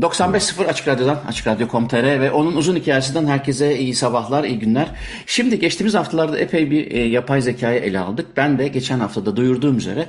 95.0 Açık Radyo'dan, Açık Radyo.com.tr ve onun uzun hikayesinden herkese iyi sabahlar, iyi günler. Şimdi geçtiğimiz haftalarda epey bir e, yapay zekayı ele aldık. Ben de geçen haftada duyurduğum üzere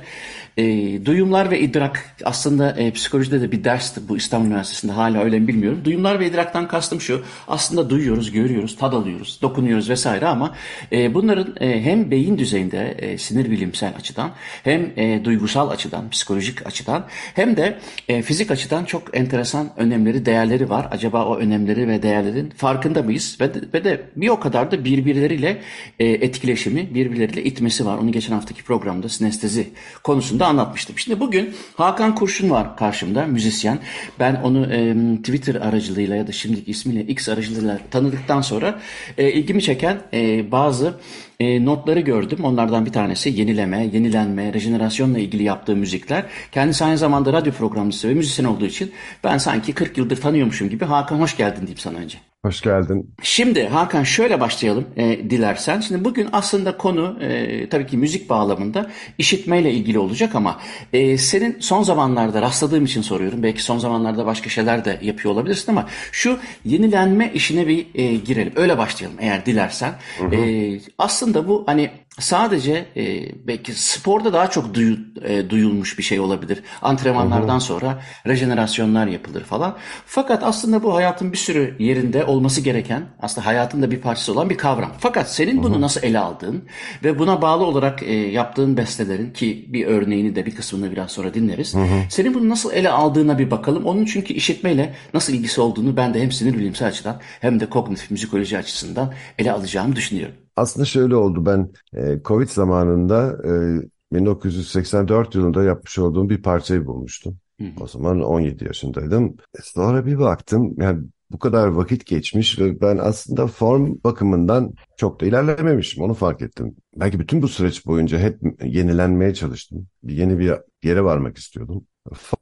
e, duyumlar ve idrak aslında e, psikolojide de bir dersti bu İstanbul Üniversitesi'nde hala öyle mi bilmiyorum. Duyumlar ve idraktan kastım şu aslında duyuyoruz, görüyoruz, tad alıyoruz, dokunuyoruz vesaire ama e, bunların e, hem beyin düzeyinde e, sinir bilimsel açıdan hem e, duygusal açıdan, psikolojik açıdan hem de e, fizik açıdan çok enteresan önemleri, değerleri var. Acaba o önemleri ve değerlerin farkında mıyız? Ve de, ve de bir o kadar da birbirleriyle e, etkileşimi, birbirleriyle itmesi var. Onu geçen haftaki programda sinestezi konusunda anlatmıştım. Şimdi bugün Hakan Kurşun var karşımda, müzisyen. Ben onu e, Twitter aracılığıyla ya da şimdiki ismiyle X aracılığıyla tanıdıktan sonra e, ilgimi çeken e, bazı e, notları gördüm. Onlardan bir tanesi yenileme, yenilenme, rejenerasyonla ilgili yaptığı müzikler. Kendisi aynı zamanda radyo programcısı ve müzisyen olduğu için ben sanki 40 yıldır tanıyormuşum gibi Hakan hoş geldin diyeyim sana önce. Hoş geldin. Şimdi Hakan şöyle başlayalım e, dilersen. Şimdi bugün aslında konu e, tabii ki müzik bağlamında işitmeyle ilgili olacak ama e, senin son zamanlarda rastladığım için soruyorum. Belki son zamanlarda başka şeyler de yapıyor olabilirsin ama şu yenilenme işine bir e, girelim. Öyle başlayalım eğer dilersen. Hı hı. E, aslında bu hani sadece e, belki sporda daha çok duyu, e, duyulmuş bir şey olabilir. Antrenmanlardan hı hı. sonra rejenerasyonlar yapılır falan. Fakat aslında bu hayatın bir sürü yerinde olması gereken, aslında hayatın da bir parçası olan bir kavram. Fakat senin bunu hı hı. nasıl ele aldığın ve buna bağlı olarak e, yaptığın bestelerin ki bir örneğini de bir kısmını biraz sonra dinleriz. Hı hı. Senin bunu nasıl ele aldığına bir bakalım. Onun çünkü işitmeyle nasıl ilgisi olduğunu ben de hem sinir bilimsel açıdan hem de kognitif müzikoloji açısından ele alacağımı düşünüyorum. Aslında şöyle oldu ben e, Covid zamanında e, 1984 yılında yapmış olduğum bir parçayı bulmuştum. Hı hı. O zaman 17 yaşındaydım. Sonra bir baktım yani bu kadar vakit geçmiş ve ben aslında form bakımından çok da ilerlememişim. Onu fark ettim. Belki bütün bu süreç boyunca hep yenilenmeye çalıştım. Yeni bir yere varmak istiyordum.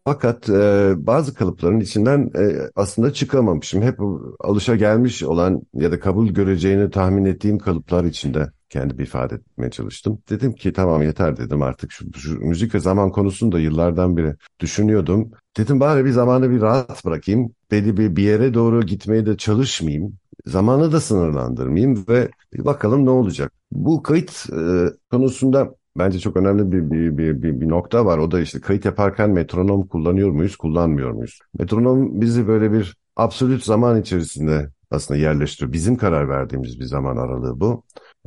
Fakat e, bazı kalıpların içinden e, aslında çıkamamışım. Hep alışa gelmiş olan ya da kabul göreceğini tahmin ettiğim kalıplar içinde kendimi ifade etmeye çalıştım. Dedim ki tamam yeter dedim artık şu, şu müzik ve zaman konusunu da yıllardan beri düşünüyordum. Dedim bari bir zamanı bir rahat bırakayım. Belli bir, bir yere doğru gitmeye de çalışmayayım. Zamanı da sınırlandırmayayım ve bir bakalım ne olacak. Bu kayıt e, konusunda bence çok önemli bir, bir, bir, bir, bir nokta var. O da işte kayıt yaparken metronom kullanıyor muyuz, kullanmıyor muyuz? Metronom bizi böyle bir absolut zaman içerisinde aslında yerleştiriyor. Bizim karar verdiğimiz bir zaman aralığı bu.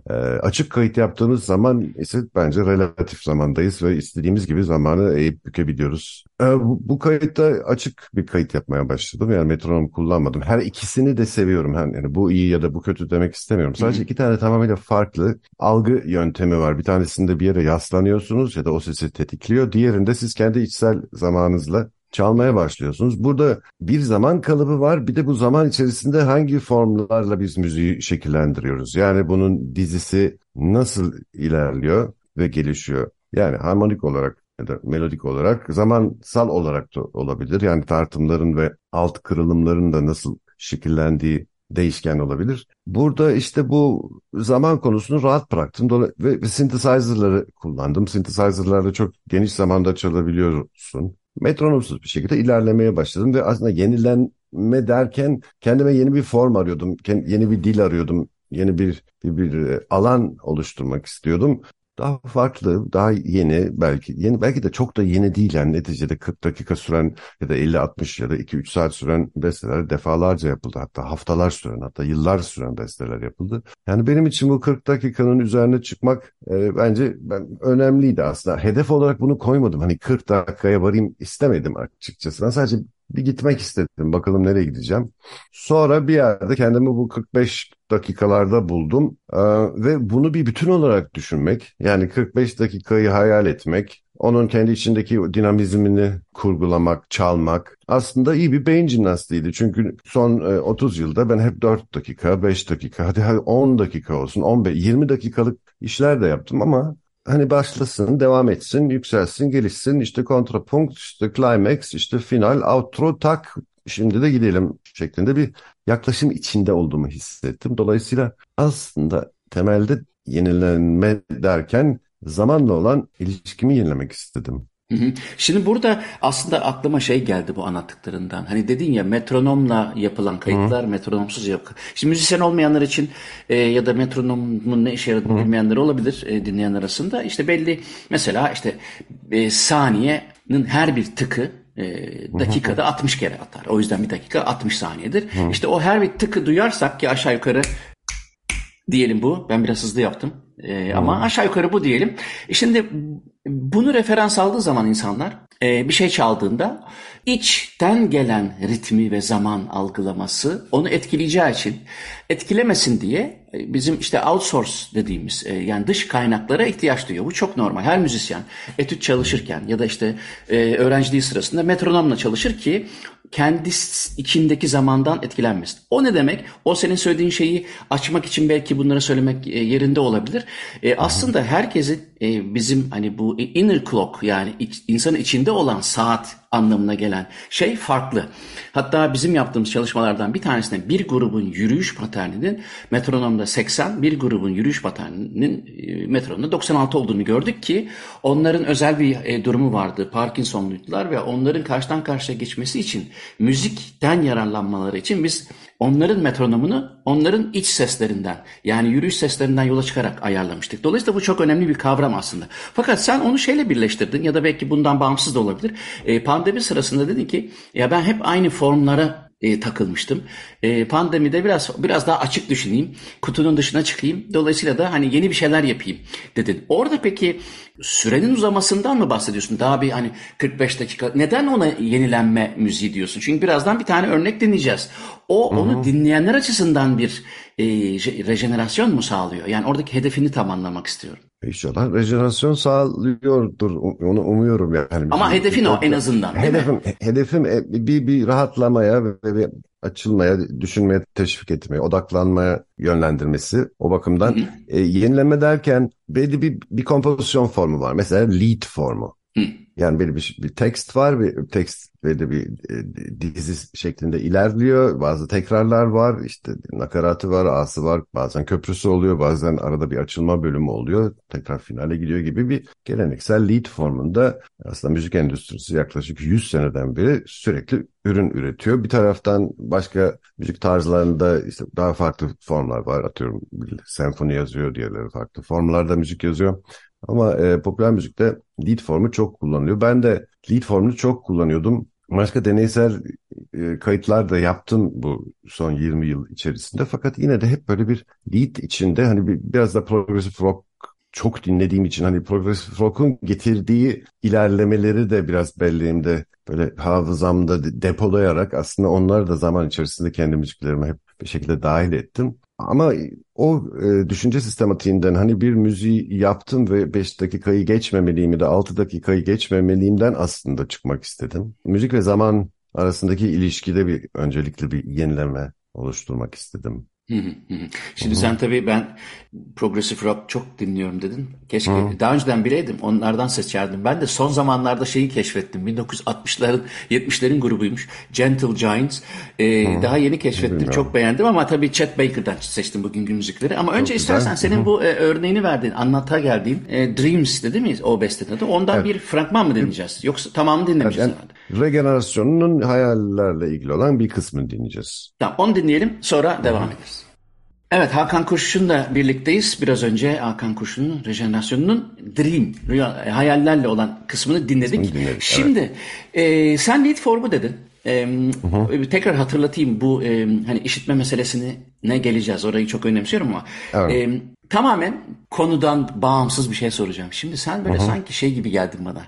E, açık kayıt yaptığımız zaman ise bence relatif zamandayız ve istediğimiz gibi zamanı eğip bükebiliyoruz. E, bu, bu kayıtta açık bir kayıt yapmaya başladım. Yani metronom kullanmadım. Her ikisini de seviyorum. Yani bu iyi ya da bu kötü demek istemiyorum. Sadece iki tane tamamıyla farklı algı yöntemi var. Bir tanesinde bir yere yaslanıyorsunuz ya da o sesi tetikliyor. Diğerinde siz kendi içsel zamanınızla çalmaya başlıyorsunuz. Burada bir zaman kalıbı var. Bir de bu zaman içerisinde hangi formlarla biz müziği şekillendiriyoruz? Yani bunun dizisi nasıl ilerliyor ve gelişiyor? Yani harmonik olarak ya da melodik olarak, zamansal olarak da olabilir. Yani tartımların ve alt kırılımların da nasıl şekillendiği değişken olabilir. Burada işte bu zaman konusunu rahat bıraktım Dola ve synthesizer'ları kullandım. Synthesizer'larda çok geniş zamanda çalabiliyorsun metronomsuz bir şekilde ilerlemeye başladım ve aslında yenilenme derken kendime yeni bir form arıyordum, yeni bir dil arıyordum, yeni bir, bir, bir alan oluşturmak istiyordum daha farklı, daha yeni belki yeni belki de çok da yeni değil yani neticede 40 dakika süren ya da 50-60 ya da 2-3 saat süren besteler defalarca yapıldı. Hatta haftalar süren hatta yıllar süren besteler yapıldı. Yani benim için bu 40 dakikanın üzerine çıkmak e, bence ben önemliydi aslında. Hedef olarak bunu koymadım. Hani 40 dakikaya varayım istemedim açıkçası. Ben sadece bir gitmek istedim. Bakalım nereye gideceğim. Sonra bir yerde kendimi bu 45 dakikalarda buldum ee, ve bunu bir bütün olarak düşünmek yani 45 dakikayı hayal etmek onun kendi içindeki dinamizmini kurgulamak, çalmak aslında iyi bir beyin jimnastiğiydi. Çünkü son 30 e, yılda ben hep 4 dakika, 5 dakika, hadi 10 dakika olsun, 15, 20 dakikalık işler de yaptım ama hani başlasın, devam etsin, yükselsin, gelişsin, işte kontrapunkt, işte climax, işte final, outro, tak, şimdi de gidelim şeklinde bir yaklaşım içinde olduğumu hissettim. Dolayısıyla aslında temelde yenilenme derken zamanla olan ilişkimi yenilemek istedim. Şimdi burada aslında aklıma şey geldi bu anlattıklarından. Hani dedin ya metronomla yapılan kayıtlar, Hı. metronomsuz yap. Şimdi müzisyen olmayanlar için e, ya da metronomun ne işe yaradığını bilmeyenler olabilir e, dinleyen arasında. İşte belli mesela işte e, saniyenin her bir tıkı e, dakikada 60 kere atar. O yüzden bir dakika 60 saniyedir. Hı. İşte o her bir tıkı duyarsak ki aşağı yukarı diyelim bu. Ben biraz hızlı yaptım. E, ama aşağı yukarı bu diyelim. E şimdi bunu referans aldığı zaman insanlar e, bir şey çaldığında içten gelen ritmi ve zaman algılaması onu etkileyeceği için etkilemesin diye bizim işte outsource dediğimiz e, yani dış kaynaklara ihtiyaç duyuyor. Bu çok normal. Her müzisyen etüt çalışırken ya da işte e, öğrenciliği sırasında metronomla çalışır ki kendi içindeki zamandan etkilenmesin. O ne demek? O senin söylediğin şeyi açmak için belki bunları söylemek e, yerinde olabilir. E, aslında herkesin e, bizim hani bu inner clock yani iç, insanın içinde olan saat anlamına gelen şey farklı. Hatta bizim yaptığımız çalışmalardan bir tanesinde bir grubun yürüyüş paterninin metronomda 80, bir grubun yürüyüş paterninin e, metronomda 96 olduğunu gördük ki onların özel bir e, durumu vardı. Parkinsonluydular ve onların karşıdan karşıya geçmesi için müzikten yararlanmaları için biz onların metronomunu onların iç seslerinden yani yürüyüş seslerinden yola çıkarak ayarlamıştık. Dolayısıyla bu çok önemli bir kavram aslında. Fakat sen onu şeyle birleştirdin ya da belki bundan bağımsız da olabilir. E, pandemi sırasında dedin ki ya ben hep aynı formlara e, takılmıştım. E, pandemide biraz biraz daha açık düşüneyim. Kutunun dışına çıkayım. Dolayısıyla da hani yeni bir şeyler yapayım dedin. Orada peki sürenin uzamasından mı bahsediyorsun? Daha bir hani 45 dakika. Neden ona yenilenme müziği diyorsun? Çünkü birazdan bir tane örnek dinleyeceğiz. O Hı-hı. onu dinleyenler açısından bir e, rejenerasyon mu sağlıyor? Yani oradaki hedefini tam anlamak istiyorum. İnşallah rejenerasyon sağlıyordur. Onu umuyorum yani. Ama hedefin o en azından hedefim? Hedefim e, bir, bir rahatlamaya ve bir açılmaya, düşünmeye teşvik etmeye, odaklanmaya yönlendirmesi. O bakımdan hı hı. E, yenileme derken belli bir, bir kompozisyon formu var. Mesela lead formu. Hı. Yani böyle bir, bir tekst var, bir tekst böyle bir e, dizi şeklinde ilerliyor. Bazı tekrarlar var, işte nakaratı var, ası var, bazen köprüsü oluyor, bazen arada bir açılma bölümü oluyor. Tekrar finale gidiyor gibi bir geleneksel lead formunda aslında müzik endüstrisi yaklaşık 100 seneden beri sürekli ürün üretiyor. Bir taraftan başka müzik tarzlarında işte daha farklı formlar var. Atıyorum senfoni yazıyor, diğerleri farklı formlarda müzik yazıyor. Ama e, popüler müzikte lead formu çok kullanılıyor. Ben de lead formunu çok kullanıyordum. Başka deneysel e, kayıtlar da yaptım bu son 20 yıl içerisinde. Fakat yine de hep böyle bir lead içinde hani bir, biraz da progressive rock çok dinlediğim için hani progressive rock'un getirdiği ilerlemeleri de biraz belleğimde böyle hafızamda depolayarak aslında onları da zaman içerisinde kendi müziklerime hep bir şekilde dahil ettim. Ama o e, düşünce sistematiğinden hani bir müziği yaptım ve 5 dakikayı geçmemeliyim ya da 6 dakikayı geçmemeliyimden aslında çıkmak istedim. Müzik ve zaman arasındaki ilişkide bir öncelikli bir yenileme oluşturmak istedim. Şimdi sen tabii ben progressive rock çok dinliyorum dedin. Keşke Hı. daha önceden bileydim onlardan seçerdim. Ben de son zamanlarda şeyi keşfettim. 1960'ların 70'lerin grubuymuş. Gentle Giants. Ee, daha yeni keşfettim. Bilmiyorum. Çok beğendim ama tabii Chet Baker'dan seçtim bugünkü müzikleri. Ama çok önce güzel. istersen senin Hı. bu e, örneğini verdiğin, anlata geldiğin e, Dreams dedi mi o bestenin adı? Ondan evet. bir fragman mı dinleyeceğiz? Yoksa tamamını dinlemeyeceğiz evet, yani, Regenerasyonunun hayallerle ilgili olan bir kısmını dinleyeceğiz. Tamam onu dinleyelim sonra Hı. devam ederiz. Evet Hakan Kurşun'la birlikteyiz. Biraz önce Hakan Kurşun'un rejenerasyonunun Dream, rüya, e, hayallerle olan kısmını dinledik. dinledik Şimdi evet. e, sen lead form'u dedin. E, hı Tekrar hatırlatayım bu e, hani işitme meselesini ne geleceğiz orayı çok önemsiyorum ama evet. e, tamamen konudan bağımsız bir şey soracağım. Şimdi sen böyle Hı-hı. sanki şey gibi geldin bana.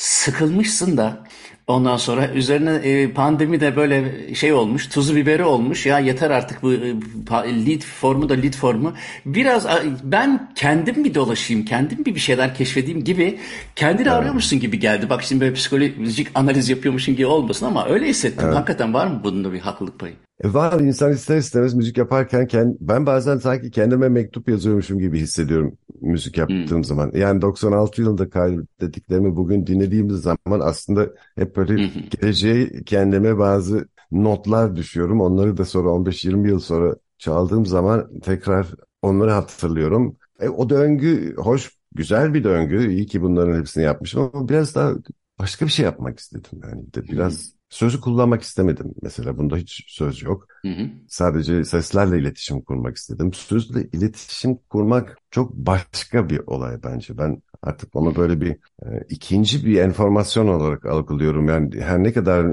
Sıkılmışsın da Ondan sonra üzerine e, pandemi de böyle şey olmuş, tuzu biberi olmuş. Ya yeter artık bu e, lead formu da lead formu. Biraz ben kendim bir dolaşayım, kendim bir bir şeyler keşfedeyim gibi kendini evet. arıyormuşsun gibi geldi. Bak şimdi böyle psikolojik analiz yapıyormuşsun gibi olmasın ama öyle hissettim. Evet. Hakikaten var mı bunda bir haklılık payı? E var insan ister istemez müzik yaparken ben bazen sanki kendime mektup yazıyormuşum gibi hissediyorum müzik yaptığım hmm. zaman. Yani 96 yılında kaydettiklerimi bugün dinlediğimiz zaman aslında hep böyle hmm. geleceğe kendime bazı notlar düşüyorum. Onları da sonra 15-20 yıl sonra çaldığım zaman tekrar onları hatırlıyorum. E, o döngü hoş, güzel bir döngü. İyi ki bunların hepsini yapmışım ama biraz daha başka bir şey yapmak istedim. Yani de biraz hmm Sözü kullanmak istemedim mesela. Bunda hiç söz yok. Hı hı. Sadece seslerle iletişim kurmak istedim. Sözle iletişim kurmak çok başka bir olay bence. Ben artık onu böyle bir e, ikinci bir enformasyon olarak algılıyorum. Yani her ne kadar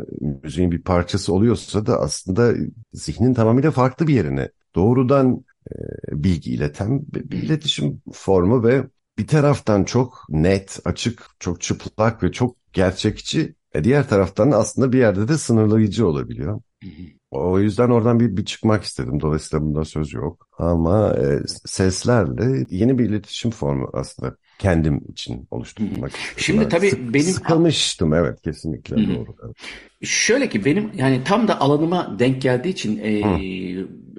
müziğin bir parçası oluyorsa da aslında zihnin tamamıyla farklı bir yerine doğrudan e, bilgi ileten bir, bir iletişim formu ve bir taraftan çok net, açık, çok çıplak ve çok gerçekçi e diğer taraftan aslında bir yerde de sınırlayıcı olabiliyor. O yüzden oradan bir, bir çıkmak istedim. Dolayısıyla bunda söz yok. Ama e, seslerle yeni bir iletişim formu aslında kendim için oluşturmak istedim. Şimdi tabii Sık, benim... Sıkılmıştım evet kesinlikle doğru. Evet. Şöyle ki benim yani tam da alanıma denk geldiği için e,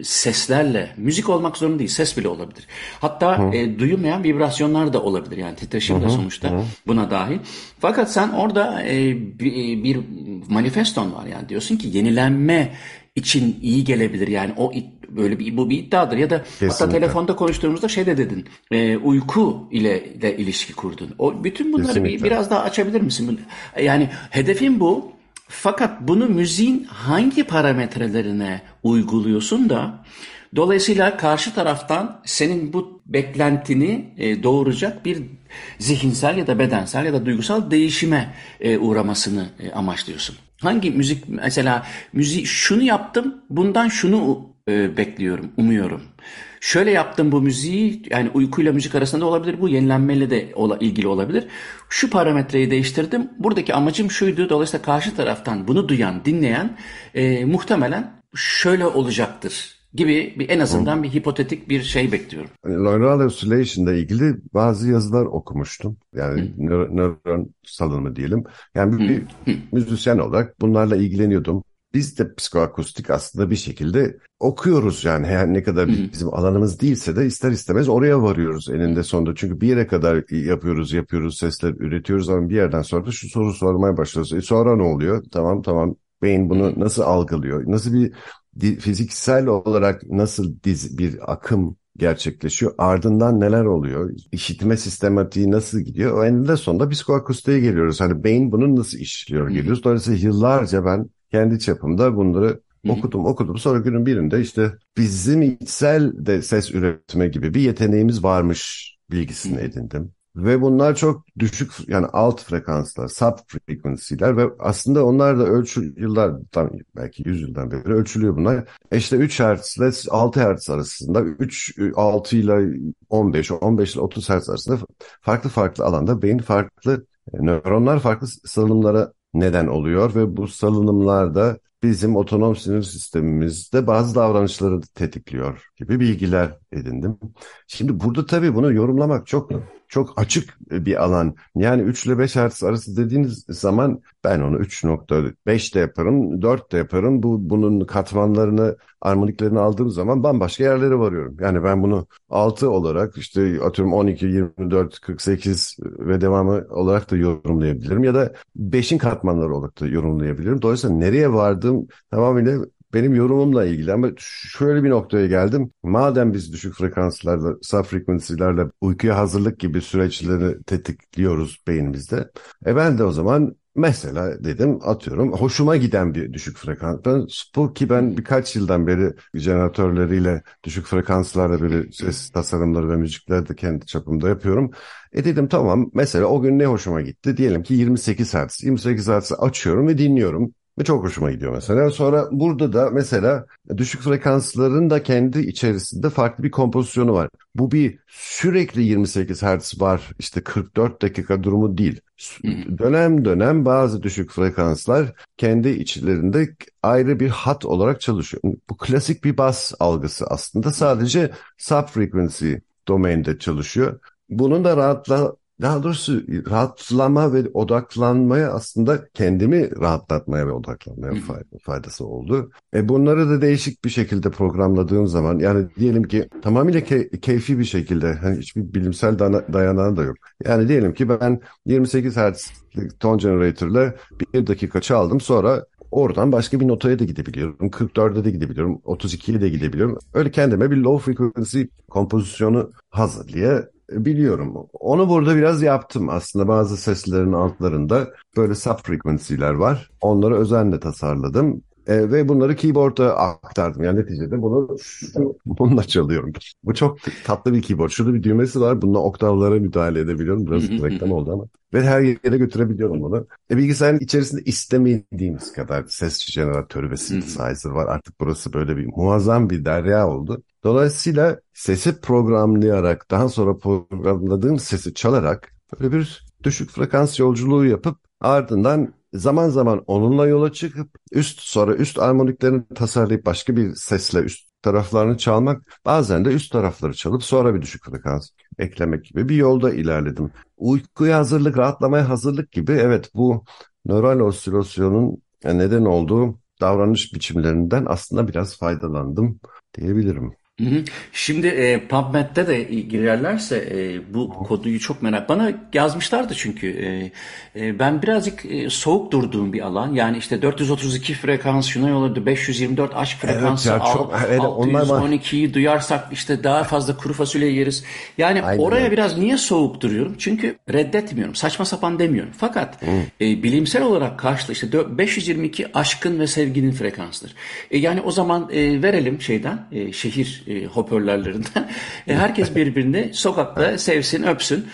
seslerle müzik olmak zorunda değil ses bile olabilir. Hatta e, duyulmayan vibrasyonlar da olabilir yani titreşim de sonuçta Hı. buna dahil. Fakat sen orada e, bir, e, bir manifeston var yani diyorsun ki yenilenme için iyi gelebilir yani o böyle bir bu bir iddiadır ya da Kesinlikle. hatta telefonda konuştuğumuzda şey de dedin e, uyku ile de ilişki kurdun. O bütün bunları bir, biraz daha açabilir misin? Yani hedefin bu fakat bunu müziğin hangi parametrelerine uyguluyorsun da dolayısıyla karşı taraftan senin bu beklentini e, doğuracak bir zihinsel ya da bedensel ya da duygusal değişime e, uğramasını e, amaçlıyorsun. Hangi müzik mesela müzik şunu yaptım bundan şunu bekliyorum umuyorum şöyle yaptım bu müziği yani uykuyla müzik arasında olabilir bu yenilenmeyle de ola, ilgili olabilir. Şu parametreyi değiştirdim. Buradaki amacım şuydu. Dolayısıyla karşı taraftan bunu duyan, dinleyen e, muhtemelen şöyle olacaktır gibi bir en azından bir hipotetik bir şey bekliyorum. Neural Oscillation ile ilgili bazı yazılar okumuştum. Yani nöron salınımı diyelim. Yani bir, bir müzisyen olarak bunlarla ilgileniyordum biz de psikoakustik aslında bir şekilde okuyoruz yani her ne kadar bizim alanımız değilse de ister istemez oraya varıyoruz eninde sonunda. Çünkü bir yere kadar yapıyoruz yapıyoruz sesler üretiyoruz ama bir yerden sonra da şu soru sormaya başlıyoruz. E sonra ne oluyor? Tamam tamam beyin bunu nasıl algılıyor? Nasıl bir fiziksel olarak nasıl diz, bir akım gerçekleşiyor. Ardından neler oluyor? İşitme sistematiği nasıl gidiyor? O eninde sonunda psikoakustiğe geliyoruz. Hani beyin bunun nasıl işliyor geliyoruz. Dolayısıyla yıllarca ben kendi çapımda bunları okudum okudum. Sonra günün birinde işte bizim içsel de ses üretme gibi bir yeteneğimiz varmış bilgisini edindim. Ve bunlar çok düşük yani alt frekanslar, sub frequency'ler ve aslında onlar da ölçü yıllardan belki 100 yıldan beri ölçülüyor bunlar. E işte 3 Hz ile 6 Hz arasında 3 6 ile 15 15 ile 30 Hz arasında farklı farklı alanda beyin farklı e, nöronlar farklı salınımlara neden oluyor ve bu salınımlarda bizim otonom sinir sistemimizde bazı davranışları tetikliyor gibi bilgiler edindim. Şimdi burada tabii bunu yorumlamak çok çok açık bir alan. Yani 3 ile 5 Hz arası dediğiniz zaman ben onu 3.5 de yaparım, 4 de yaparım. Bu bunun katmanlarını, armoniklerini aldığım zaman bambaşka yerlere varıyorum. Yani ben bunu 6 olarak işte atıyorum 12, 24, 48 ve devamı olarak da yorumlayabilirim. Ya da 5'in katmanları olarak da yorumlayabilirim. Dolayısıyla nereye vardım tamamıyla benim yorumumla ilgili ama şöyle bir noktaya geldim. Madem biz düşük frekanslarla, subfrekansilerle uykuya hazırlık gibi süreçleri tetikliyoruz beynimizde. E ben de o zaman Mesela dedim atıyorum hoşuma giden bir düşük frekans. Ben, bu ki ben birkaç yıldan beri jeneratörleriyle düşük frekanslarla böyle ses tasarımları ve müzikler de kendi çapımda yapıyorum. E dedim tamam mesela o gün ne hoşuma gitti? Diyelim ki 28 Hz. 28 Hz açıyorum ve dinliyorum. Ve çok hoşuma gidiyor mesela. Sonra burada da mesela düşük frekansların da kendi içerisinde farklı bir kompozisyonu var. Bu bir sürekli 28 Hz var işte 44 dakika durumu değil. Dönem dönem bazı düşük frekanslar kendi içlerinde ayrı bir hat olarak çalışıyor. Bu klasik bir bas algısı aslında sadece sub-frequency domainde çalışıyor. Bunun da rahatla, daha doğrusu rahatlama ve odaklanmaya aslında kendimi rahatlatmaya ve odaklanmaya faydası oldu. E bunları da değişik bir şekilde programladığım zaman yani diyelim ki tamamıyla key- keyfi bir şekilde hani hiçbir bilimsel dayanağı da yok. Yani diyelim ki ben 28 Hz ton generator'la bir dakika çaldım sonra oradan başka bir notaya da gidebiliyorum. 44'e de gidebiliyorum. 32'ye de gidebiliyorum. Öyle kendime bir low frequency kompozisyonu hazırlayabiliyorum biliyorum. Onu burada biraz yaptım. Aslında bazı seslerin altlarında böyle sub frequency'ler var. Onları özenle tasarladım. E, ve bunları keyboard'a aktardım. Yani neticede bunu şu, bununla çalıyorum. Bu çok tatlı bir keyboard. Şurada bir düğmesi var. Bununla oktavlara müdahale edebiliyorum. Biraz reklam oldu ama. Ve her yere götürebiliyorum bunu. E, bilgisayarın içerisinde istemediğimiz kadar ses jeneratörü ve synthesizer var. Artık burası böyle bir muazzam bir derya oldu. Dolayısıyla sesi programlayarak, daha sonra programladığım sesi çalarak böyle bir düşük frekans yolculuğu yapıp ardından zaman zaman onunla yola çıkıp üst sonra üst armoniklerini tasarlayıp başka bir sesle üst taraflarını çalmak bazen de üst tarafları çalıp sonra bir düşük frekans eklemek gibi bir yolda ilerledim. Uykuya hazırlık, rahatlamaya hazırlık gibi evet bu nöral osilasyonun neden olduğu davranış biçimlerinden aslında biraz faydalandım diyebilirim. Şimdi e, PubMed'de de girerlerse e, bu koduyu çok merak. Bana yazmışlardı çünkü e, e, ben birazcık e, soğuk durduğum bir alan. Yani işte 432 frekans şuna yolladı, 524 aşk frekansı, evet, ya, çok, evet, 612'yi duyarsak işte daha fazla kuru fasulye yeriz. Yani Aynen. oraya biraz niye soğuk duruyorum? Çünkü reddetmiyorum, saçma sapan demiyorum. Fakat e, bilimsel olarak karşıla işte 522 aşkın ve sevginin frekansıdır. E, yani o zaman e, verelim şeyden, e, şehir e, hoparlörlerinden. E, herkes birbirini sokakta sevsin, öpsün.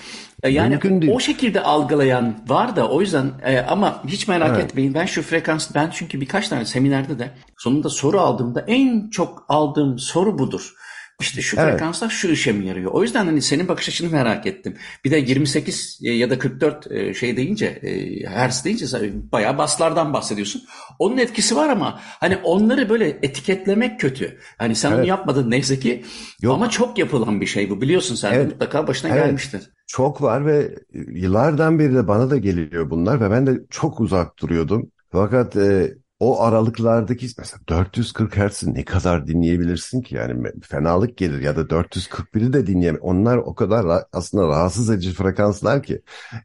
E, yani o şekilde algılayan var da o yüzden e, ama hiç merak evet. etmeyin ben şu frekans ben çünkü birkaç tane seminerde de sonunda soru aldığımda en çok aldığım soru budur. İşte şu evet. frekanslar şu işe mi yarıyor? O yüzden hani senin bakış açını merak ettim. Bir de 28 e, ya da 44 e, şey deyince, e, hertz deyince bayağı baslardan bahsediyorsun. Onun etkisi var ama hani onları böyle etiketlemek kötü. Hani sen evet. onu yapmadın neyse ki Yok. ama çok yapılan bir şey bu biliyorsun sen evet. mutlaka başına evet. gelmiştir. Çok var ve yıllardan beri de bana da geliyor bunlar ve ben de çok uzak duruyordum. Fakat e, o aralıklardaki mesela 440 Hz'i ne kadar dinleyebilirsin ki yani fenalık gelir ya da 441'i de dinleyem. Onlar o kadar aslında rahatsız edici frekanslar ki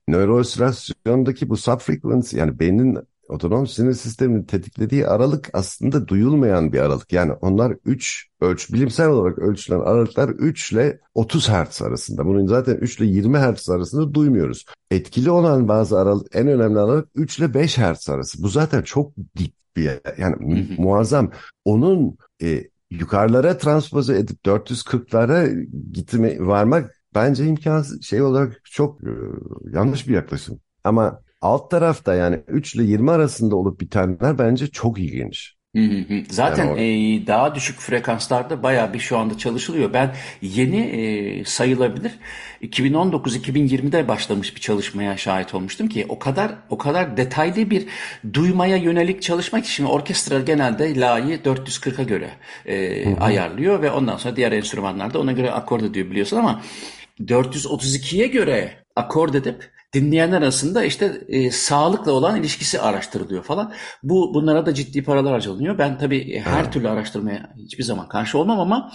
nöroosülasyondaki bu subfrequency yani beynin otonom sinir sisteminin tetiklediği aralık aslında duyulmayan bir aralık. Yani onlar 3 ölç bilimsel olarak ölçülen aralıklar 3 ile 30 Hz arasında. Bunun zaten 3 ile 20 Hz arasında duymuyoruz. Etkili olan bazı aralık en önemli aralık 3 ile 5 Hz arası. Bu zaten çok dik bir yani muazzam. Onun e, yukarılara transpoze edip 440'lara gitme varmak bence imkansız şey olarak çok e, yanlış bir yaklaşım. Ama alt tarafta yani 3 ile 20 arasında olup bitenler bence çok ilginç. Zaten yani e, daha düşük frekanslarda bayağı bir şu anda çalışılıyor. Ben yeni e, sayılabilir 2019-2020'de başlamış bir çalışmaya şahit olmuştum ki o kadar o kadar detaylı bir duymaya yönelik çalışmak için orkestra genelde la'yı 440'a göre e, ayarlıyor ve ondan sonra diğer enstrümanlar da ona göre akord ediyor biliyorsun ama 432'ye göre akord edip dinleyenler arasında işte e, sağlıkla olan ilişkisi araştırılıyor falan. Bu bunlara da ciddi paralar harcanıyor. Ben tabii her evet. türlü araştırmaya hiçbir zaman karşı olmam ama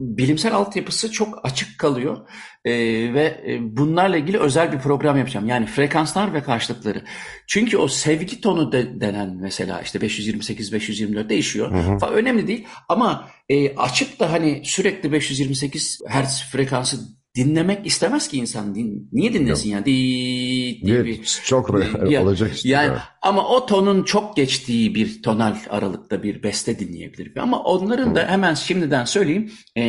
bilimsel altyapısı çok açık kalıyor ee, ve e, bunlarla ilgili özel bir program yapacağım. Yani frekanslar ve karşılıkları. Çünkü o sevgi tonu de, denen mesela işte 528-524 değişiyor. Hı hı. Önemli değil ama e, açıp da hani sürekli 528 Hz frekansı dinlemek istemez ki insan. Din, niye dinlesin Yok. yani? Di, di, bir, çok di, ya, olacak işte. Yani Ama o tonun çok geçtiği bir tonal aralıkta bir beste dinleyebilir. Ama onların da hemen şimdiden söyleyeyim e,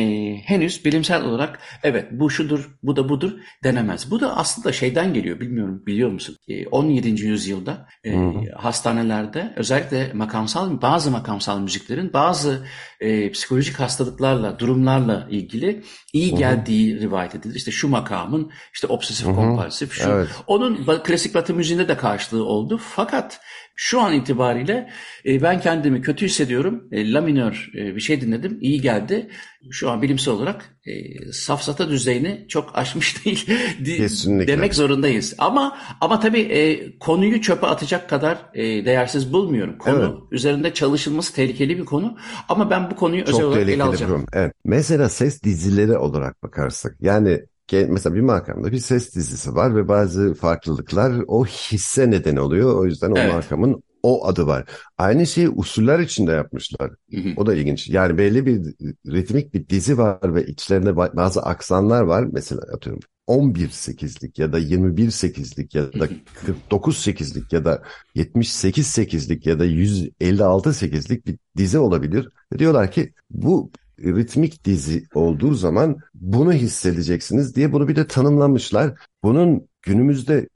henüz bilimsel olarak evet bu şudur bu da budur denemez. Bu da aslında şeyden geliyor bilmiyorum biliyor musun? E, 17. yüzyılda e, hastanelerde özellikle makamsal bazı makamsal müziklerin bazı e, psikolojik hastalıklarla durumlarla ilgili iyi geldiği rivayet edilir. İşte şu makamın işte obsesif kompulsif şu. Evet. Onun klasik batı müziğinde de karşılığı oldu. Fakat şu an itibariyle e, ben kendimi kötü hissediyorum. E, la minör e, bir şey dinledim. iyi geldi. Şu an bilimsel olarak e, safsata düzeyini çok aşmış değil Kesinlikle. demek zorundayız. Ama ama tabii e, konuyu çöpe atacak kadar e, değersiz bulmuyorum. Konu evet. üzerinde çalışılması tehlikeli bir konu. Ama ben bu konuyu çok özel olarak ele alacağım. Evet. Mesela ses dizileri olarak bakarsak yani mesela bir makamda bir ses dizisi var ve bazı farklılıklar o hisse neden oluyor. O yüzden o evet. makamın o adı var. Aynı şeyi usuller içinde yapmışlar. O da ilginç. Yani belli bir ritmik bir dizi var ve içlerinde bazı aksanlar var. Mesela atıyorum 11-8'lik ya da 21-8'lik ya da 49-8'lik ya da 78-8'lik ya da 156-8'lik bir dizi olabilir. Diyorlar ki bu ritmik dizi olduğu zaman bunu hissedeceksiniz diye bunu bir de tanımlamışlar. Bunun günümüzde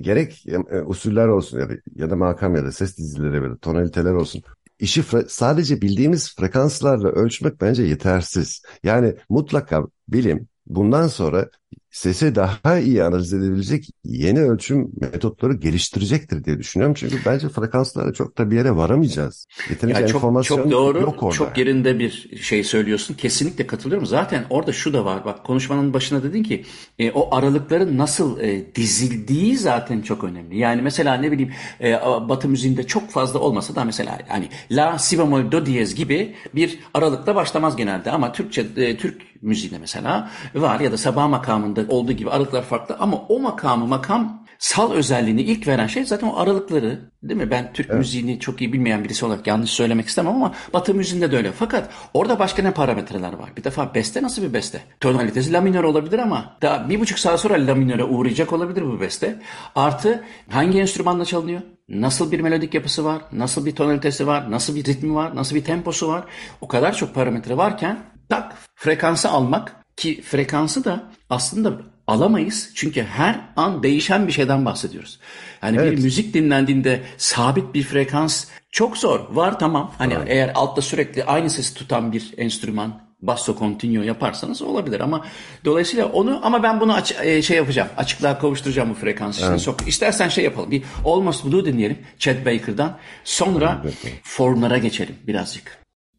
gerek e, usuller olsun ya da, ya da makam ya da ses dizileri da tonaliteler olsun işi sadece bildiğimiz frekanslarla ölçmek bence yetersiz. Yani mutlaka bilim bundan sonra sesi daha iyi analiz edebilecek yeni ölçüm metotları geliştirecektir diye düşünüyorum. Çünkü bence frekanslarla çok da bir yere varamayacağız. Yeterince ya çok, enformasyon çok doğru, yok orada. Çok yerinde bir şey söylüyorsun. Kesinlikle katılıyorum. Zaten orada şu da var. Bak konuşmanın başına dedin ki e, o aralıkların nasıl e, dizildiği zaten çok önemli. Yani mesela ne bileyim e, Batı müziğinde çok fazla olmasa da mesela hani La si bemol do diyez gibi bir aralıkta başlamaz genelde ama Türkçe e, Türk müziğinde mesela var ya da sabah makamında olduğu gibi aralıklar farklı ama o makamı makam sal özelliğini ilk veren şey zaten o aralıkları değil mi? Ben Türk evet. müziğini çok iyi bilmeyen birisi olarak yanlış söylemek istemem ama Batı müziğinde de öyle. Fakat orada başka ne parametreler var? Bir defa beste nasıl bir beste? Tonalitesi la minör olabilir ama daha bir buçuk saat sonra la minöre uğrayacak olabilir bu beste. Artı hangi enstrümanla çalınıyor? Nasıl bir melodik yapısı var? Nasıl bir tonalitesi var? Nasıl bir ritmi var? Nasıl bir temposu var? O kadar çok parametre varken tak frekansı almak ki frekansı da aslında alamayız. Çünkü her an değişen bir şeyden bahsediyoruz. Yani evet. bir müzik dinlendiğinde sabit bir frekans çok zor. Var tamam. Hani evet. eğer altta sürekli aynı sesi tutan bir enstrüman basso continuo yaparsanız olabilir ama dolayısıyla onu ama ben bunu aç, e, şey yapacağım. Açıklığa kavuşturacağım bu frekans işini. Evet. Sok. İstersen şey yapalım. Bir Almost Blue dinleyelim Chet Baker'dan. Sonra formlara geçelim birazcık.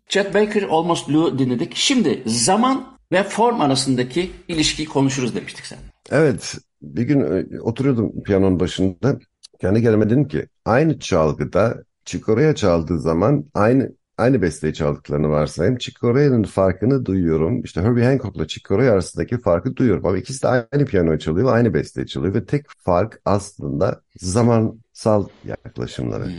Chet Baker Almost Blue dinledik. Şimdi zaman ve form arasındaki ilişkiyi konuşuruz demiştik sen. Evet. Bir gün e, oturuyordum piyanonun başında. Kendi kendime dedim ki aynı çalgıda Chick çaldığı zaman aynı aynı besteyi çaldıklarını varsayayım. Chick farkını duyuyorum. İşte Herbie Hancock'la Chick arasındaki farkı duyuyorum. Ama ikisi de aynı piyano çalıyor, aynı besteyi çalıyor ve tek fark aslında zamansal yaklaşımları. Hmm.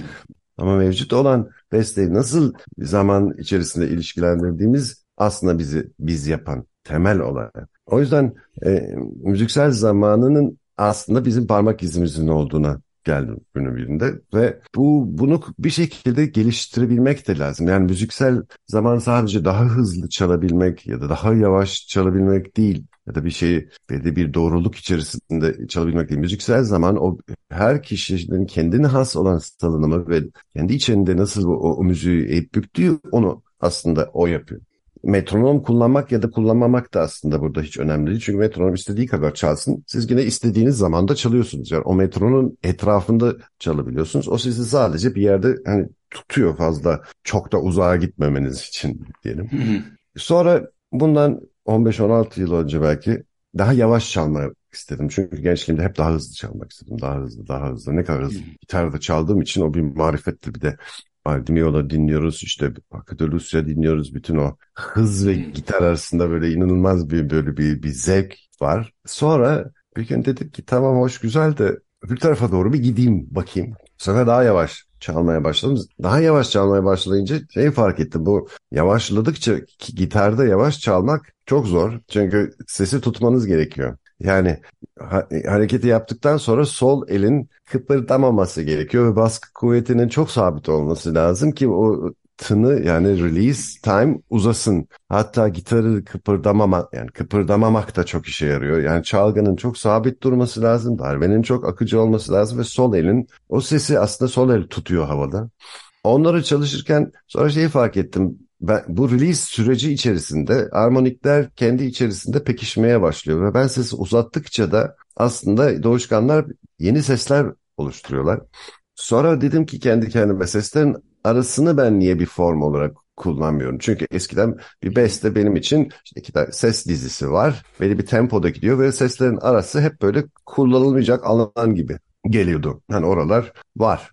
Ama mevcut olan besteyi nasıl zaman içerisinde ilişkilendirdiğimiz aslında bizi biz yapan temel olarak. O yüzden e, müziksel zamanının aslında bizim parmak izimizin olduğuna geldim günün birinde ve bu bunu bir şekilde geliştirebilmek de lazım. Yani müziksel zaman sadece daha hızlı çalabilmek ya da daha yavaş çalabilmek değil ya da bir şeyi belli bir doğruluk içerisinde çalabilmek değil. Müziksel zaman o her kişinin kendine has olan salınımı ve kendi içinde nasıl o, o müziği büktüğü onu aslında o yapıyor metronom kullanmak ya da kullanmamak da aslında burada hiç önemli değil. Çünkü metronom istediği kadar çalsın. Siz yine istediğiniz zamanda çalıyorsunuz. Yani o metronun etrafında çalabiliyorsunuz. O sizi sadece bir yerde hani tutuyor fazla çok da uzağa gitmemeniz için diyelim. Sonra bundan 15-16 yıl önce belki daha yavaş çalmak istedim. Çünkü gençliğimde hep daha hızlı çalmak istedim. Daha hızlı, daha hızlı. Ne kadar hızlı. Gitarda çaldığım için o bir marifetti bir de. Aldimiola dinliyoruz işte Rusya dinliyoruz bütün o hız ve hmm. gitar arasında böyle inanılmaz bir böyle bir, bir zevk var. Sonra bir gün dedik ki tamam hoş güzel de öbür tarafa doğru bir gideyim bakayım. Sonra daha yavaş çalmaya başladım. Daha yavaş çalmaya başlayınca şeyi fark ettim. Bu yavaşladıkça gitarda yavaş çalmak çok zor. Çünkü sesi tutmanız gerekiyor. Yani ha, hareketi yaptıktan sonra sol elin kıpırdamaması gerekiyor ve baskı kuvvetinin çok sabit olması lazım ki o tını yani release time uzasın. Hatta gitarı kıpırdamamak yani kıpırdamamak da çok işe yarıyor. Yani çalgının çok sabit durması lazım. Darbenin çok akıcı olması lazım ve sol elin o sesi aslında sol el tutuyor havada. Onları çalışırken sonra şeyi fark ettim. Ben, bu release süreci içerisinde armonikler kendi içerisinde pekişmeye başlıyor ve ben sesi uzattıkça da aslında doğuşkanlar yeni sesler oluşturuyorlar. Sonra dedim ki kendi kendime seslerin arasını ben niye bir form olarak kullanmıyorum. Çünkü eskiden bir beste benim için işte iki tane ses dizisi var. Belli bir tempoda gidiyor ve seslerin arası hep böyle kullanılmayacak alan gibi geliyordu. Hani oralar var.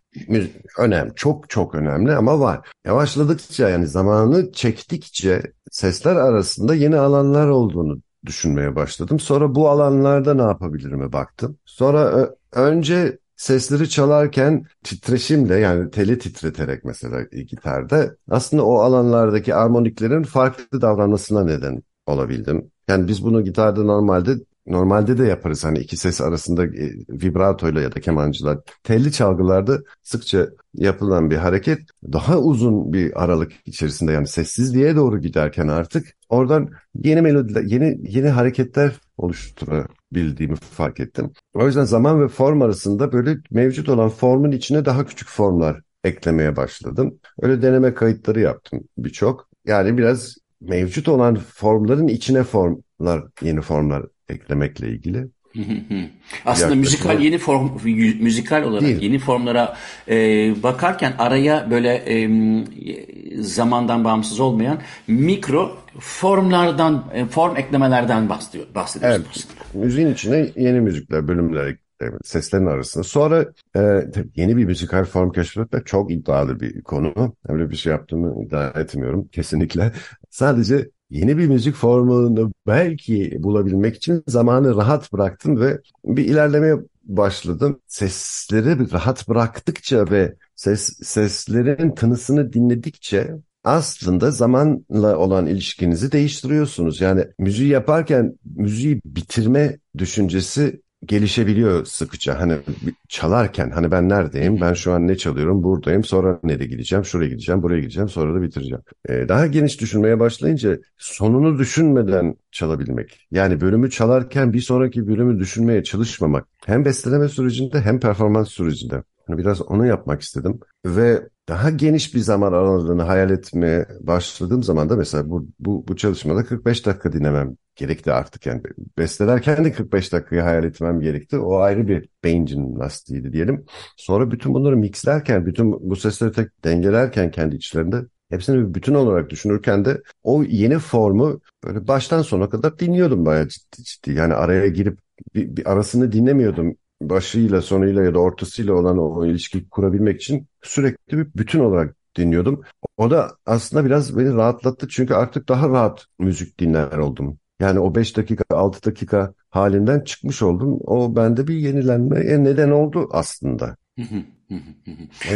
Önemli. Çok çok önemli ama var. Yavaşladıkça yani zamanı çektikçe sesler arasında yeni alanlar olduğunu düşünmeye başladım. Sonra bu alanlarda ne yapabilirime baktım. Sonra önce sesleri çalarken titreşimle yani teli titreterek mesela gitarda aslında o alanlardaki armoniklerin farklı davranmasına neden olabildim. Yani biz bunu gitarda normalde Normalde de yaparız hani iki ses arasında e, vibratoyla ya da kemancılar. Telli çalgılarda sıkça yapılan bir hareket daha uzun bir aralık içerisinde yani sessizliğe doğru giderken artık oradan yeni melodiler, yeni yeni hareketler oluşturabildiğimi fark ettim. O yüzden zaman ve form arasında böyle mevcut olan formun içine daha küçük formlar eklemeye başladım. Öyle deneme kayıtları yaptım birçok. Yani biraz mevcut olan formların içine formlar, yeni formlar eklemekle ilgili. Aslında müzikal yeni form müzikal olarak Değil. yeni formlara e, bakarken araya böyle e, zamandan bağımsız olmayan mikro formlardan e, form eklemelerden bahsediyor bahsediyoruz evet, aslında. Müziğin içine yeni müzikler bölümler seslerin arasında. Sonra e, yeni bir müzikal form keşfetmek çok iddialı bir konu. Öyle bir şey yaptığımı iddia etmiyorum kesinlikle. Sadece yeni bir müzik formunu belki bulabilmek için zamanı rahat bıraktım ve bir ilerlemeye başladım. Sesleri rahat bıraktıkça ve ses seslerin tınısını dinledikçe aslında zamanla olan ilişkinizi değiştiriyorsunuz. Yani müziği yaparken müziği bitirme düşüncesi gelişebiliyor sıkıca. Hani çalarken hani ben neredeyim, ben şu an ne çalıyorum, buradayım, sonra nereye gideceğim, şuraya gideceğim, buraya gideceğim, sonra da bitireceğim. Ee, daha geniş düşünmeye başlayınca sonunu düşünmeden çalabilmek. Yani bölümü çalarken bir sonraki bölümü düşünmeye çalışmamak. Hem besteleme sürecinde hem performans sürecinde. Hani biraz onu yapmak istedim. Ve daha geniş bir zaman aralığını hayal etmeye başladığım zaman da mesela bu, bu, bu çalışmada 45 dakika dinlemem gerekti artık. Yani bestelerken de 45 dakikayı hayal etmem gerekti. O ayrı bir beyin jimnastiğiydi diyelim. Sonra bütün bunları mixlerken, bütün bu sesleri tek dengelerken kendi içlerinde hepsini bir bütün olarak düşünürken de o yeni formu böyle baştan sona kadar dinliyordum bayağı ciddi ciddi. Yani araya girip bir, bir arasını dinlemiyordum başıyla sonuyla ya da ortasıyla olan o ilişkiyi kurabilmek için sürekli bir bütün olarak dinliyordum. O da aslında biraz beni rahatlattı çünkü artık daha rahat müzik dinler oldum. Yani o 5 dakika 6 dakika halinden çıkmış oldum. O bende bir yenilenmeye neden oldu aslında.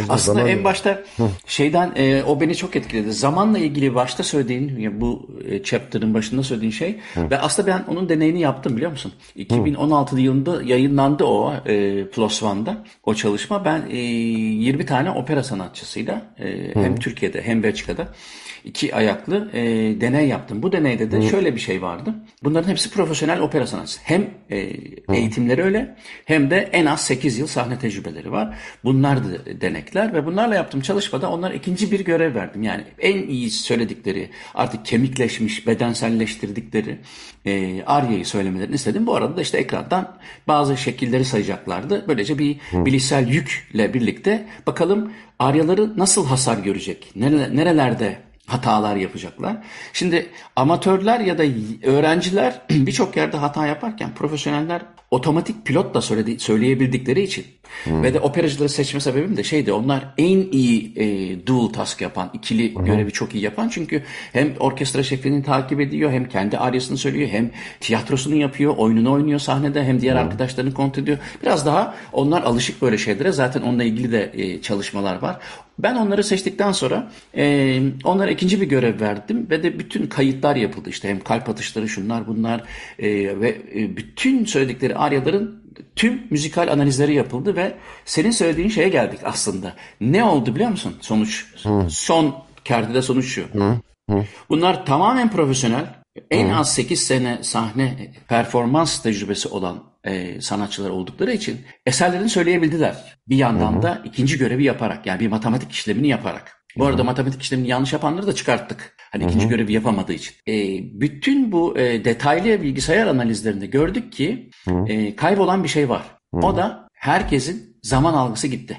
Aslında zaman... en başta şeyden e, o beni çok etkiledi. Zamanla ilgili başta söylediğin ya bu e, chapter'ın başında söylediğin şey Hı. ve aslında ben onun deneyini yaptım biliyor musun? 2016 Hı. yılında yayınlandı o e, Plus One'da o çalışma. Ben e, 20 tane opera sanatçısıyla e, hem Türkiye'de hem Belçika'da iki ayaklı e, deney yaptım. Bu deneyde de Hı. şöyle bir şey vardı. Bunların hepsi profesyonel opera sanatçısı. Hem e, eğitimleri öyle hem de en az 8 yıl sahne tecrübeleri var. Bunlar da denekler ve bunlarla yaptığım çalışmada onlara ikinci bir görev verdim. Yani en iyi söyledikleri, artık kemikleşmiş, bedenselleştirdikleri e, Arya'yı söylemelerini istedim. Bu arada da işte ekrandan bazı şekilleri sayacaklardı. Böylece bir bilişsel yükle birlikte bakalım Aryaları nasıl hasar görecek? Nerelerde hatalar yapacaklar. Şimdi amatörler ya da öğrenciler birçok yerde hata yaparken profesyoneller otomatik pilotla söyledi, söyleyebildikleri için hmm. ve de operacıları seçme sebebim de şeydi onlar en iyi e, dual task yapan, ikili hmm. görevi çok iyi yapan çünkü hem orkestra şefini takip ediyor hem kendi aryasını söylüyor hem tiyatrosunu yapıyor, oyununu oynuyor sahnede hem diğer hmm. arkadaşlarını kontrol ediyor. Biraz daha onlar alışık böyle şeylere zaten onunla ilgili de e, çalışmalar var. Ben onları seçtikten sonra e, onlara ikinci bir görev verdim ve de bütün kayıtlar yapıldı. İşte hem kalp atışları şunlar bunlar e, ve e, bütün söyledikleri aryaların tüm müzikal analizleri yapıldı ve senin söylediğin şeye geldik aslında. Ne oldu biliyor musun sonuç? Hı. Son kerdide sonuç şu. Hı. Hı. Bunlar tamamen profesyonel. En az 8 sene sahne performans tecrübesi olan e, sanatçılar oldukları için eserlerini söyleyebildiler. Bir yandan da ikinci görevi yaparak yani bir matematik işlemini yaparak. Bu arada matematik işlemini yanlış yapanları da çıkarttık. Hani Hı-hı. ikinci görevi yapamadığı için. E, bütün bu e, detaylı bilgisayar analizlerinde gördük ki e, kaybolan bir şey var. Hı-hı. O da herkesin zaman algısı gitti.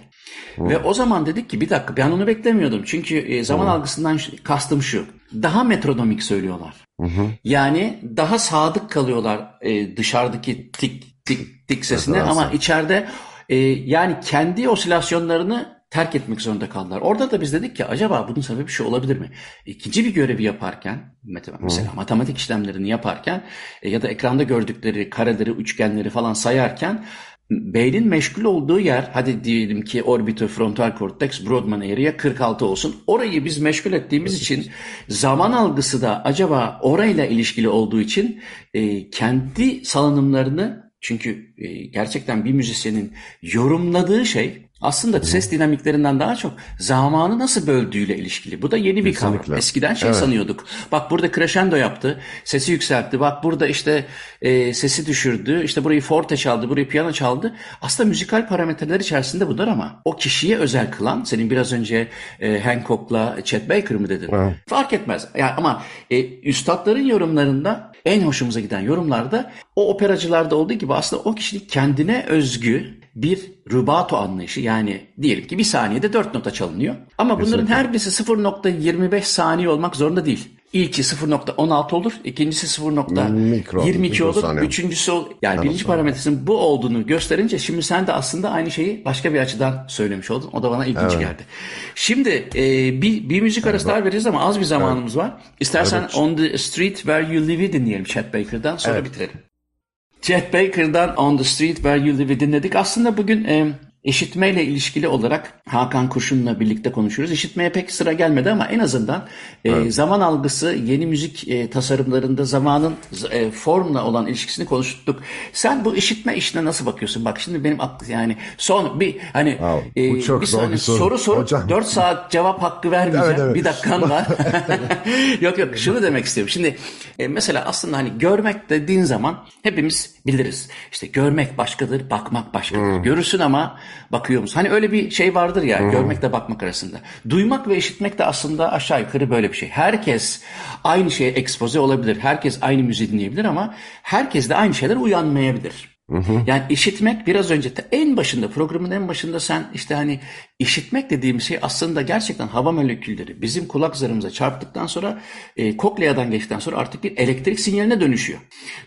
Hı. Ve o zaman dedik ki bir dakika ben onu beklemiyordum. Çünkü e, zaman Hı. algısından kastım şu. Daha metronomik söylüyorlar. Hı hı. Yani daha sadık kalıyorlar e, dışarıdaki tik tik tik sesine ama içeride e, yani kendi osilasyonlarını terk etmek zorunda kaldılar. Orada da biz dedik ki acaba bunun sebebi şu olabilir mi? İkinci bir görevi yaparken mesela hmm. matematik işlemlerini yaparken e, ya da ekranda gördükleri kareleri, üçgenleri falan sayarken beynin meşgul olduğu yer hadi diyelim ki orbitofrontal korteks Brodmann area 46 olsun. Orayı biz meşgul ettiğimiz için zaman algısı da acaba orayla ilişkili olduğu için e, kendi salınımlarını çünkü e, gerçekten bir müzisyenin yorumladığı şey aslında ses dinamiklerinden daha çok zamanı nasıl böldüğüyle ilişkili. Bu da yeni bir Kesinlikle. kavram. Eskiden şey evet. sanıyorduk. Bak burada crescendo yaptı, sesi yükseltti. Bak burada işte e, sesi düşürdü. İşte burayı forte çaldı, burayı piyano çaldı. Aslında müzikal parametreler içerisinde bunlar ama o kişiye özel kılan, senin biraz önce e, Hancock'la Chet Baker mı dedin? Evet. Fark etmez. Yani ama e, üstadların yorumlarında en hoşumuza giden yorumlarda o operacılarda olduğu gibi aslında o kişilik kendine özgü bir rubato anlayışı yani diyelim ki bir saniyede dört nota çalınıyor. Ama bunların Kesinlikle. her birisi 0.25 saniye olmak zorunda değil. İlki 0.16 olur, ikincisi 0.22 olur, saniye. üçüncüsü ol, yani birinci parametresinin bu olduğunu gösterince şimdi sen de aslında aynı şeyi başka bir açıdan söylemiş oldun. O da bana ilginç evet. geldi. Şimdi e, bir, bir müzik arası daha vereceğiz ama az bir zamanımız evet. var. İstersen evet. On the Street Where You Live'i dinleyelim Chet Baker'dan sonra evet. bitirelim. Chet Baker'dan On the Street Where You Live'i dinledik. Aslında bugün e, İşitmeyle ilişkili olarak Hakan Kurşun'la birlikte konuşuyoruz. İşitmeye pek sıra gelmedi ama en azından e, evet. e, zaman algısı yeni müzik e, tasarımlarında zamanın e, formla olan ilişkisini konuştuk. Sen bu işitme işine nasıl bakıyorsun? Bak şimdi benim aklı yani son bir hani wow, e, çok bir soru, soru soru Hocam. 4 saat cevap hakkı vermeyeceğim. Evet, evet. Bir dakikan var. yok yok şunu demek istiyorum. Şimdi e, mesela aslında hani görmek dediğin zaman hepimiz biliriz. İşte görmek başkadır, bakmak başkadır. Hmm. Görürsün ama bakıyor musun? Hani öyle bir şey vardır ya hmm. görmekle bakmak arasında. Duymak ve işitmek de aslında aşağı yukarı böyle bir şey. Herkes aynı şeye ekspoze olabilir. Herkes aynı müziği dinleyebilir ama herkes de aynı şeyler uyanmayabilir. Hı hı. Yani işitmek biraz önce en başında programın en başında sen işte hani işitmek dediğim şey aslında gerçekten hava molekülleri bizim kulak zarımıza çarptıktan sonra e, kokleyadan geçtikten sonra artık bir elektrik sinyaline dönüşüyor.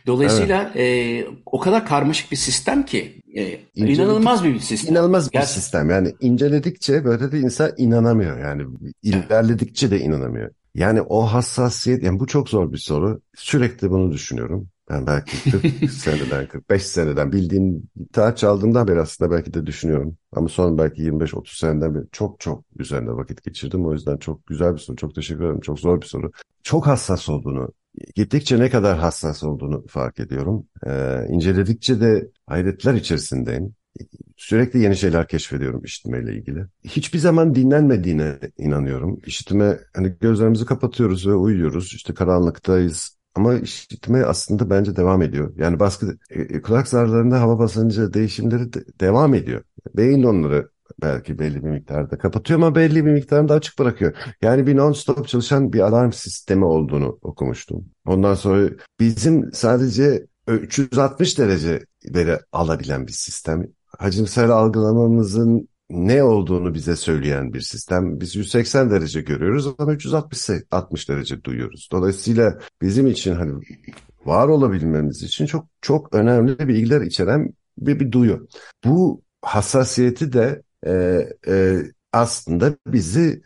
Dolayısıyla evet. e, o kadar karmaşık bir sistem ki e, inanılmaz bir sistem. İnanılmaz bir Gerçekten. sistem yani inceledikçe böyle de insan inanamıyor yani ilerledikçe de inanamıyor. Yani o hassasiyet yani bu çok zor bir soru. Sürekli bunu düşünüyorum. Ben belki 40 seneden, 45 seneden bildiğim gitar çaldığımdan beri aslında belki de düşünüyorum. Ama son belki 25-30 seneden beri çok çok üzerinde vakit geçirdim. O yüzden çok güzel bir soru. Çok teşekkür ederim. Çok zor bir soru. Çok hassas olduğunu, gittikçe ne kadar hassas olduğunu fark ediyorum. Ee, inceledikçe de hayretler içerisindeyim. Sürekli yeni şeyler keşfediyorum işitmeyle ilgili. Hiçbir zaman dinlenmediğine inanıyorum. İşitme hani gözlerimizi kapatıyoruz ve uyuyoruz. İşte karanlıktayız ama işitme aslında bence devam ediyor. Yani baskı e, e, kulak zarlarında hava basıncı değişimleri de, devam ediyor. Beyin onları belki belli bir miktarda kapatıyor ama belli bir miktarda açık bırakıyor. Yani bir non-stop çalışan bir alarm sistemi olduğunu okumuştum. Ondan sonra bizim sadece 360 dereceleri alabilen bir sistem. Hacimsel algılamamızın ne olduğunu bize söyleyen bir sistem. Biz 180 derece görüyoruz ama 360 60 derece duyuyoruz. Dolayısıyla bizim için hani var olabilmemiz için çok çok önemli bilgiler içeren bir, bir duyu. Bu hassasiyeti de e, e, aslında bizi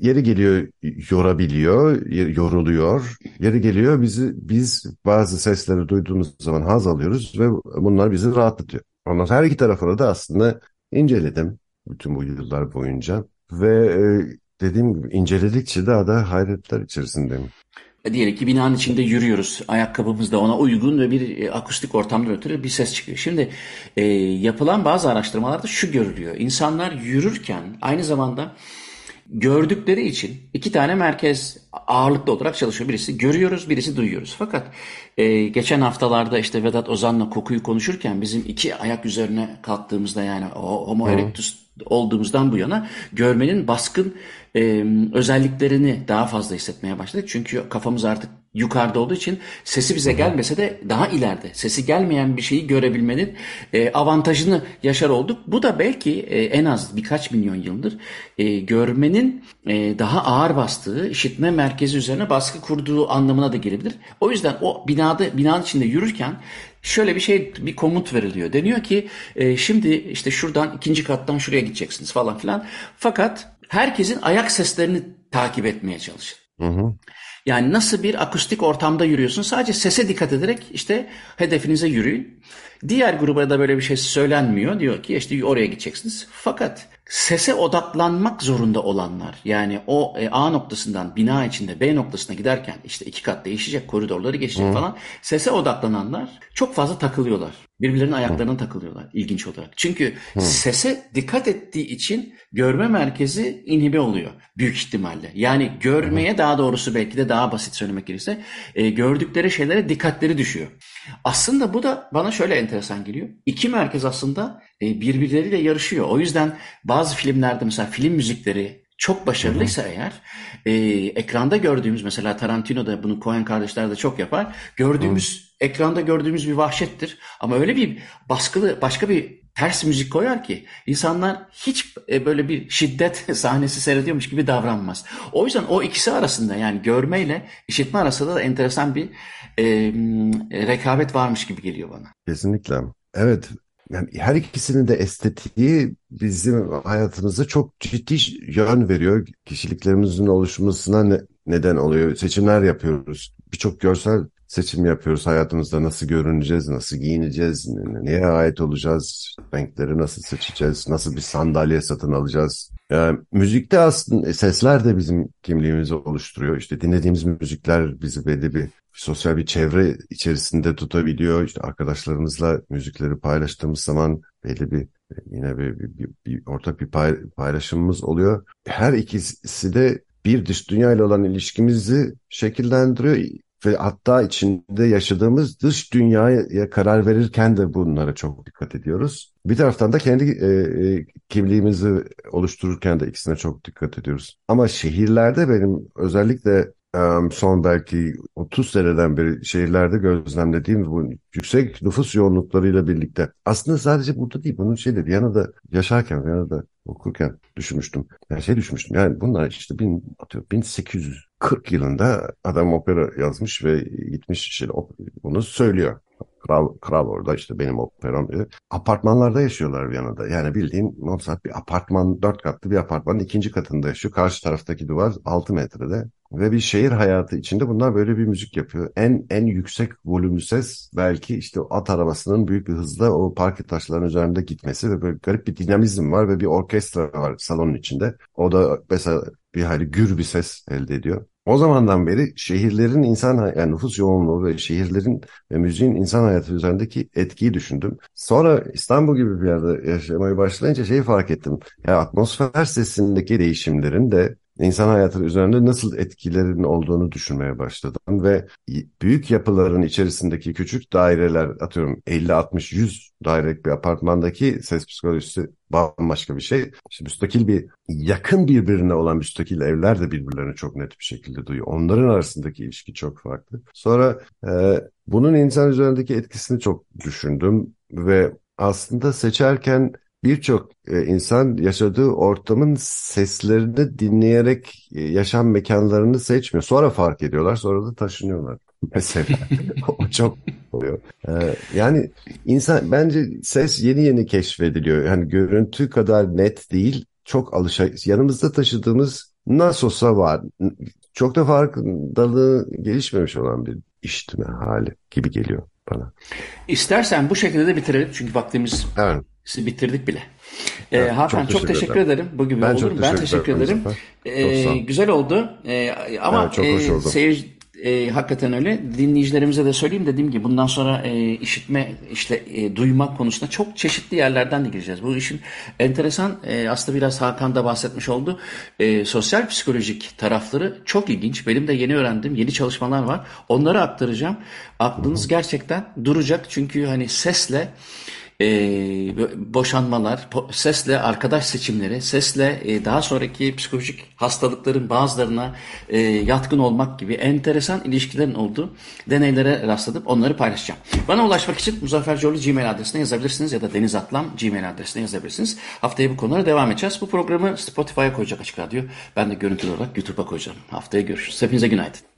yeri geliyor yorabiliyor, yoruluyor. Yeri geliyor bizi biz bazı sesleri duyduğumuz zaman haz alıyoruz ve bunlar bizi rahatlatıyor. Ondan her iki tarafını da aslında inceledim bütün bu yıllar boyunca ve e, dediğim gibi inceledikçe daha da hayretler içerisindeyim. Diyelim ki binanın içinde yürüyoruz. Ayakkabımız da ona uygun ve bir e, akustik ortamdan ötürü bir ses çıkıyor. Şimdi e, yapılan bazı araştırmalarda şu görülüyor. İnsanlar yürürken aynı zamanda gördükleri için iki tane merkez ağırlıklı olarak çalışıyor. Birisi görüyoruz, birisi duyuyoruz. Fakat e, geçen haftalarda işte Vedat Ozan'la kokuyu konuşurken bizim iki ayak üzerine kalktığımızda yani o homo erectus olduğumuzdan bu yana görmenin baskın e, özelliklerini daha fazla hissetmeye başladık. Çünkü kafamız artık yukarıda olduğu için sesi bize gelmese de daha ileride sesi gelmeyen bir şeyi görebilmenin e, avantajını yaşar olduk. Bu da belki e, en az birkaç milyon yıldır e, görmenin e, daha ağır bastığı işitme merkezi üzerine baskı kurduğu anlamına da gelebilir. O yüzden o binada binanın içinde yürürken şöyle bir şey bir komut veriliyor. Deniyor ki e, şimdi işte şuradan ikinci kattan şuraya gideceksiniz falan filan. Fakat herkesin ayak seslerini takip etmeye çalışın. Hı hı. Yani nasıl bir akustik ortamda yürüyorsun sadece sese dikkat ederek işte hedefinize yürüyün. Diğer gruba da böyle bir şey söylenmiyor. Diyor ki işte oraya gideceksiniz. Fakat sese odaklanmak zorunda olanlar yani o e, A noktasından bina içinde B noktasına giderken işte iki kat değişecek koridorları geçecek Hı. falan sese odaklananlar çok fazla takılıyorlar. Birbirlerinin ayaklarına takılıyorlar ilginç olarak. Çünkü Hı. sese dikkat ettiği için görme merkezi inhibe oluyor büyük ihtimalle. Yani görmeye Hı. daha doğrusu belki de daha basit söylemek gerekirse e, gördükleri şeylere dikkatleri düşüyor. Aslında bu da bana şöyle enteresan geliyor. İki merkez aslında e, birbirleriyle yarışıyor. O yüzden bazı filmlerde mesela film müzikleri çok başarılıysa hı. eğer e, ekranda gördüğümüz mesela Tarantino'da bunu Coen kardeşler de çok yapar. Gördüğümüz hı. Ekranda gördüğümüz bir vahşettir. Ama öyle bir baskılı başka bir ters müzik koyar ki insanlar hiç e, böyle bir şiddet sahnesi seyrediyormuş gibi davranmaz. O yüzden o ikisi arasında yani görmeyle işitme arasında da enteresan bir e, rekabet varmış gibi geliyor bana. Kesinlikle. Evet yani her ikisinin de estetiği bizim hayatımıza çok ciddi yön veriyor. Kişiliklerimizin oluşmasına ne, neden oluyor. Seçimler yapıyoruz. Birçok görsel seçim yapıyoruz. Hayatımızda nasıl görüneceğiz, nasıl giyineceğiz, neye ait olacağız, renkleri nasıl seçeceğiz, nasıl bir sandalye satın alacağız. Yani müzikte aslında sesler de bizim kimliğimizi oluşturuyor. İşte dinlediğimiz müzikler bizi belli bir sosyal bir çevre içerisinde tutabiliyor. İşte arkadaşlarımızla müzikleri paylaştığımız zaman belli bir yine bir, bir, bir, bir ortak bir paylaşımımız oluyor. Her ikisi de bir dış dünya ile olan ilişkimizi şekillendiriyor ve hatta içinde yaşadığımız dış dünyaya karar verirken de bunlara çok dikkat ediyoruz. Bir taraftan da kendi e, e, kimliğimizi oluştururken de ikisine çok dikkat ediyoruz. Ama şehirlerde benim özellikle son belki 30 seneden beri şehirlerde gözlemlediğim bu yüksek nüfus yoğunluklarıyla birlikte aslında sadece burada değil bunun şeyde Viyana'da yaşarken Viyana'da okurken düşünmüştüm. Yani şey düşünmüştüm yani bunlar işte bin, atıyor, 1840 yılında adam opera yazmış ve gitmiş işte bunu söylüyor. Kral, kral orada işte benim operam. Apartmanlarda yaşıyorlar Viyana'da. Yani bildiğin Mozart bir apartman, dört katlı bir apartmanın ikinci katında yaşıyor. Karşı taraftaki duvar altı metrede. Ve bir şehir hayatı içinde bunlar böyle bir müzik yapıyor. En en yüksek volümlü ses belki işte at arabasının büyük bir hızla o parke taşlarının üzerinde gitmesi ve böyle garip bir dinamizm var ve bir orkestra var salonun içinde. O da mesela bir hayli gür bir ses elde ediyor. O zamandan beri şehirlerin insan yani nüfus yoğunluğu ve şehirlerin ve müziğin insan hayatı üzerindeki etkiyi düşündüm. Sonra İstanbul gibi bir yerde yaşamaya başlayınca şeyi fark ettim. Ya atmosfer sesindeki değişimlerin de insan hayatı üzerinde nasıl etkilerin olduğunu düşünmeye başladım ve büyük yapıların içerisindeki küçük daireler atıyorum 50 60 100 dairelik bir apartmandaki ses psikolojisi bambaşka bir şey. İşte müstakil bir yakın birbirine olan müstakil evler de birbirlerini çok net bir şekilde duyuyor. Onların arasındaki ilişki çok farklı. Sonra e, bunun insan üzerindeki etkisini çok düşündüm ve aslında seçerken birçok e, insan yaşadığı ortamın seslerini dinleyerek e, yaşam mekanlarını seçmiyor. Sonra fark ediyorlar, sonra da taşınıyorlar. mesela. o çok oluyor. Ee, yani insan bence ses yeni yeni keşfediliyor. Yani görüntü kadar net değil. Çok alışa yanımızda taşıdığımız nasıl olsa var. Çok da farkındalığı gelişmemiş olan bir işitme hali gibi geliyor bana. İstersen bu şekilde de bitirelim çünkü vaktimiz Evet. Bitirdik bile. Ee, Evet, Hakan çok çok teşekkür teşekkür ederim. Bu gibi Ben olur mu? Ben teşekkür teşekkür ederim ederim. Ee, güzel oldu. Ee, ama Evet, e, seyirci e, hakikaten öyle. Dinleyicilerimize de söyleyeyim dediğim gibi bundan sonra e, işitme, işte e, duymak konusunda çok çeşitli yerlerden de gireceğiz. Bu işin enteresan e, aslında biraz Hakan da bahsetmiş oldu. E, sosyal psikolojik tarafları çok ilginç. Benim de yeni öğrendiğim yeni çalışmalar var. Onları aktaracağım. Aklınız gerçekten duracak çünkü hani sesle e, boşanmalar, sesle arkadaş seçimleri, sesle e, daha sonraki psikolojik hastalıkların bazılarına e, yatkın olmak gibi enteresan ilişkilerin olduğu deneylere rastladım. Onları paylaşacağım. Bana ulaşmak için Muzaffer Gmail adresine yazabilirsiniz ya da Deniz Atlam Gmail adresine yazabilirsiniz. Haftaya bu konulara devam edeceğiz. Bu programı Spotify'a koyacak Açık Radyo. Ben de görüntülü olarak YouTube'a koyacağım. Haftaya görüşürüz. Hepinize günaydın.